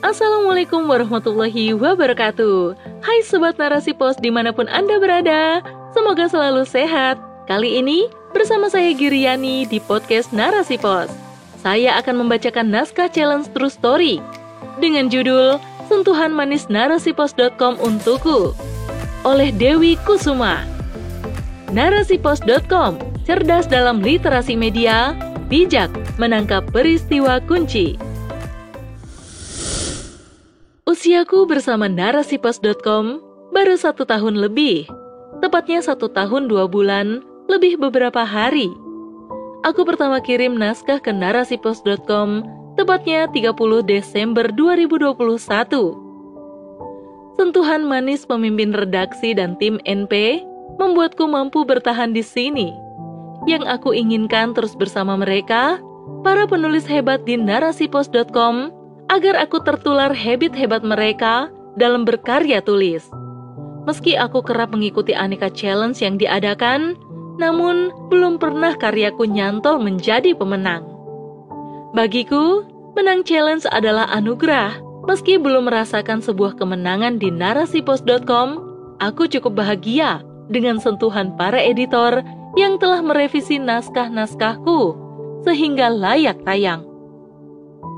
Assalamualaikum warahmatullahi wabarakatuh. Hai Sobat Narasi Pos di mana pun Anda berada Semoga selalu sehat. Kali ini bersama saya Giriani di podcast Narasi Pos. Saya akan membacakan naskah challenge true story Dengan judul Sentuhan Manis Narasipos.com untukku Oleh Dewi Kusuma. Narasipos.com Cerdas dalam literasi media Bijak menangkap peristiwa kunci Usiaku bersama narasipos.com baru satu tahun lebih, tepatnya satu tahun dua bulan, lebih beberapa hari. Aku pertama kirim naskah ke narasipos.com tepatnya 30 Desember 2021. Sentuhan manis pemimpin redaksi dan tim NP membuatku mampu bertahan di sini. Yang aku inginkan terus bersama mereka, para penulis hebat di narasipos.com agar aku tertular habit hebat mereka dalam berkarya tulis. Meski aku kerap mengikuti aneka challenge yang diadakan, namun belum pernah karyaku nyantol menjadi pemenang. Bagiku, menang challenge adalah anugerah. Meski belum merasakan sebuah kemenangan di narasipos.com, aku cukup bahagia dengan sentuhan para editor yang telah merevisi naskah-naskahku sehingga layak tayang.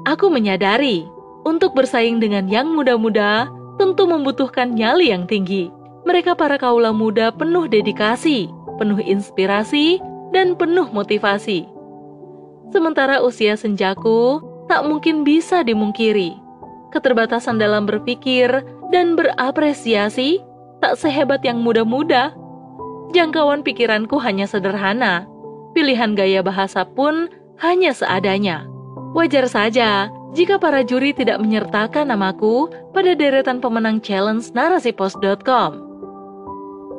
Aku menyadari, untuk bersaing dengan yang muda-muda tentu membutuhkan nyali yang tinggi. Mereka para kaula muda penuh dedikasi, penuh inspirasi, dan penuh motivasi. Sementara usia senjaku tak mungkin bisa dimungkiri. Keterbatasan dalam berpikir dan berapresiasi tak sehebat yang muda-muda. Jangkauan pikiranku hanya sederhana, pilihan gaya bahasa pun hanya seadanya. Wajar saja jika para juri tidak menyertakan namaku pada deretan pemenang challenge narasipos.com.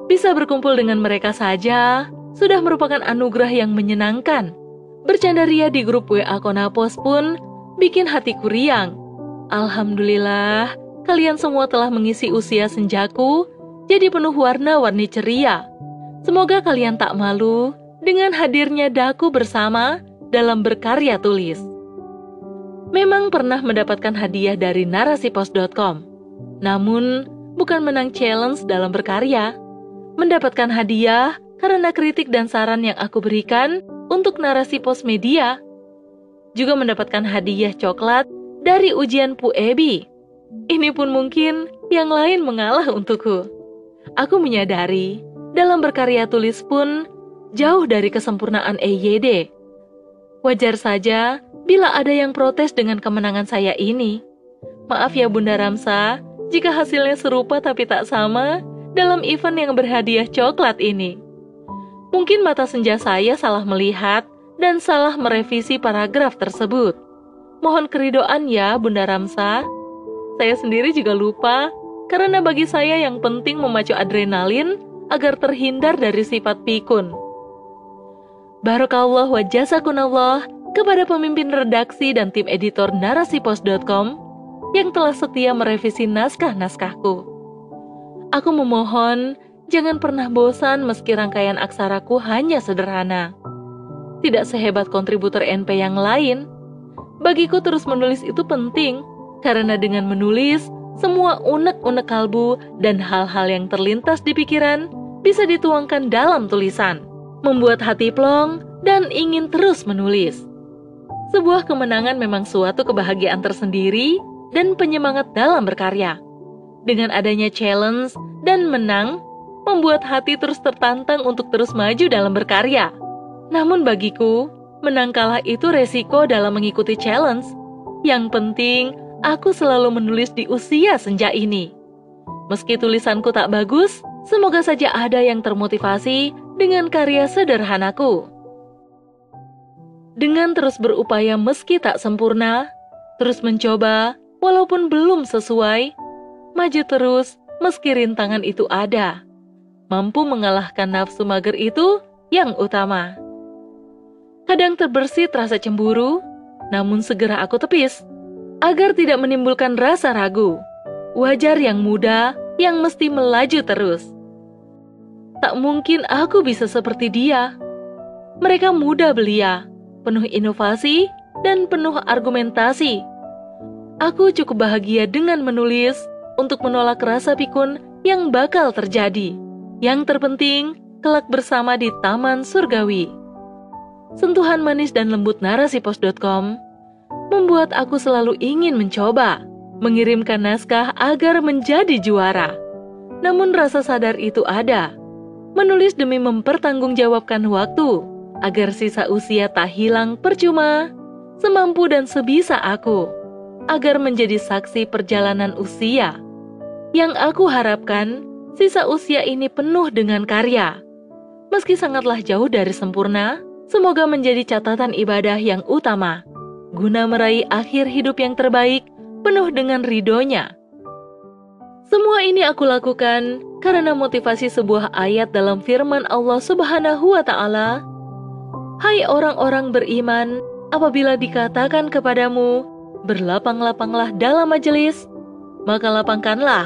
Bisa berkumpul dengan mereka saja sudah merupakan anugerah yang menyenangkan. Bercanda ria di grup WA Konapos pun bikin hatiku riang. Alhamdulillah, kalian semua telah mengisi usia senjaku jadi penuh warna-warni ceria. Semoga kalian tak malu dengan hadirnya daku bersama dalam berkarya tulis memang pernah mendapatkan hadiah dari narasipos.com. Namun, bukan menang challenge dalam berkarya. Mendapatkan hadiah karena kritik dan saran yang aku berikan untuk narasi pos media. Juga mendapatkan hadiah coklat dari ujian Pu Ebi. Ini pun mungkin yang lain mengalah untukku. Aku menyadari, dalam berkarya tulis pun jauh dari kesempurnaan EYD. Wajar saja bila ada yang protes dengan kemenangan saya ini. Maaf ya Bunda Ramsa, jika hasilnya serupa tapi tak sama dalam event yang berhadiah coklat ini. Mungkin mata senja saya salah melihat dan salah merevisi paragraf tersebut. Mohon keridoan ya Bunda Ramsa. Saya sendiri juga lupa, karena bagi saya yang penting memacu adrenalin agar terhindar dari sifat pikun. Barakallah wa jazakunallah kepada pemimpin redaksi dan tim editor narasipos.com yang telah setia merevisi naskah-naskahku. Aku memohon jangan pernah bosan meski rangkaian aksaraku hanya sederhana. Tidak sehebat kontributor NP yang lain. Bagiku terus menulis itu penting, karena dengan menulis, semua unek-unek kalbu dan hal-hal yang terlintas di pikiran bisa dituangkan dalam tulisan, membuat hati plong dan ingin terus menulis. Sebuah kemenangan memang suatu kebahagiaan tersendiri dan penyemangat dalam berkarya. Dengan adanya challenge dan menang, membuat hati terus tertantang untuk terus maju dalam berkarya. Namun bagiku, menang kalah itu resiko dalam mengikuti challenge. Yang penting, aku selalu menulis di usia senja ini. Meski tulisanku tak bagus, semoga saja ada yang termotivasi dengan karya sederhanaku. Dengan terus berupaya meski tak sempurna, terus mencoba walaupun belum sesuai, maju terus meski rintangan itu ada. Mampu mengalahkan nafsu mager itu yang utama. Kadang terbersit rasa cemburu, namun segera aku tepis agar tidak menimbulkan rasa ragu. Wajar yang muda yang mesti melaju terus. Tak mungkin aku bisa seperti dia. Mereka muda belia, penuh inovasi, dan penuh argumentasi. Aku cukup bahagia dengan menulis untuk menolak rasa pikun yang bakal terjadi. Yang terpenting, kelak bersama di Taman Surgawi. Sentuhan manis dan lembut narasipos.com membuat aku selalu ingin mencoba mengirimkan naskah agar menjadi juara. Namun rasa sadar itu ada. Menulis demi mempertanggungjawabkan waktu agar sisa usia tak hilang percuma, semampu dan sebisa aku agar menjadi saksi perjalanan usia. Yang aku harapkan, sisa usia ini penuh dengan karya. Meski sangatlah jauh dari sempurna, semoga menjadi catatan ibadah yang utama, guna meraih akhir hidup yang terbaik penuh dengan ridhonya. Semua ini aku lakukan karena motivasi sebuah ayat dalam firman Allah Subhanahu wa Ta'ala. Hai orang-orang beriman, apabila dikatakan kepadamu, berlapang-lapanglah dalam majelis, maka lapangkanlah,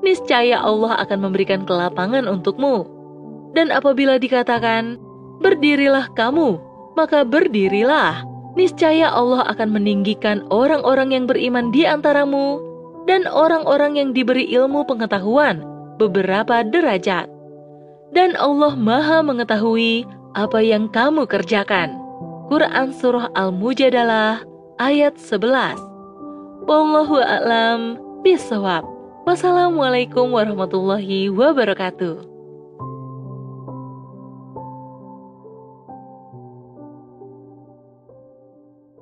niscaya Allah akan memberikan kelapangan untukmu. Dan apabila dikatakan, berdirilah kamu, maka berdirilah, niscaya Allah akan meninggikan orang-orang yang beriman di antaramu dan orang-orang yang diberi ilmu pengetahuan beberapa derajat. Dan Allah Maha Mengetahui apa yang kamu kerjakan. Quran Surah Al-Mujadalah ayat 11. Wallahu a'lam bisawab. Wassalamualaikum warahmatullahi wabarakatuh.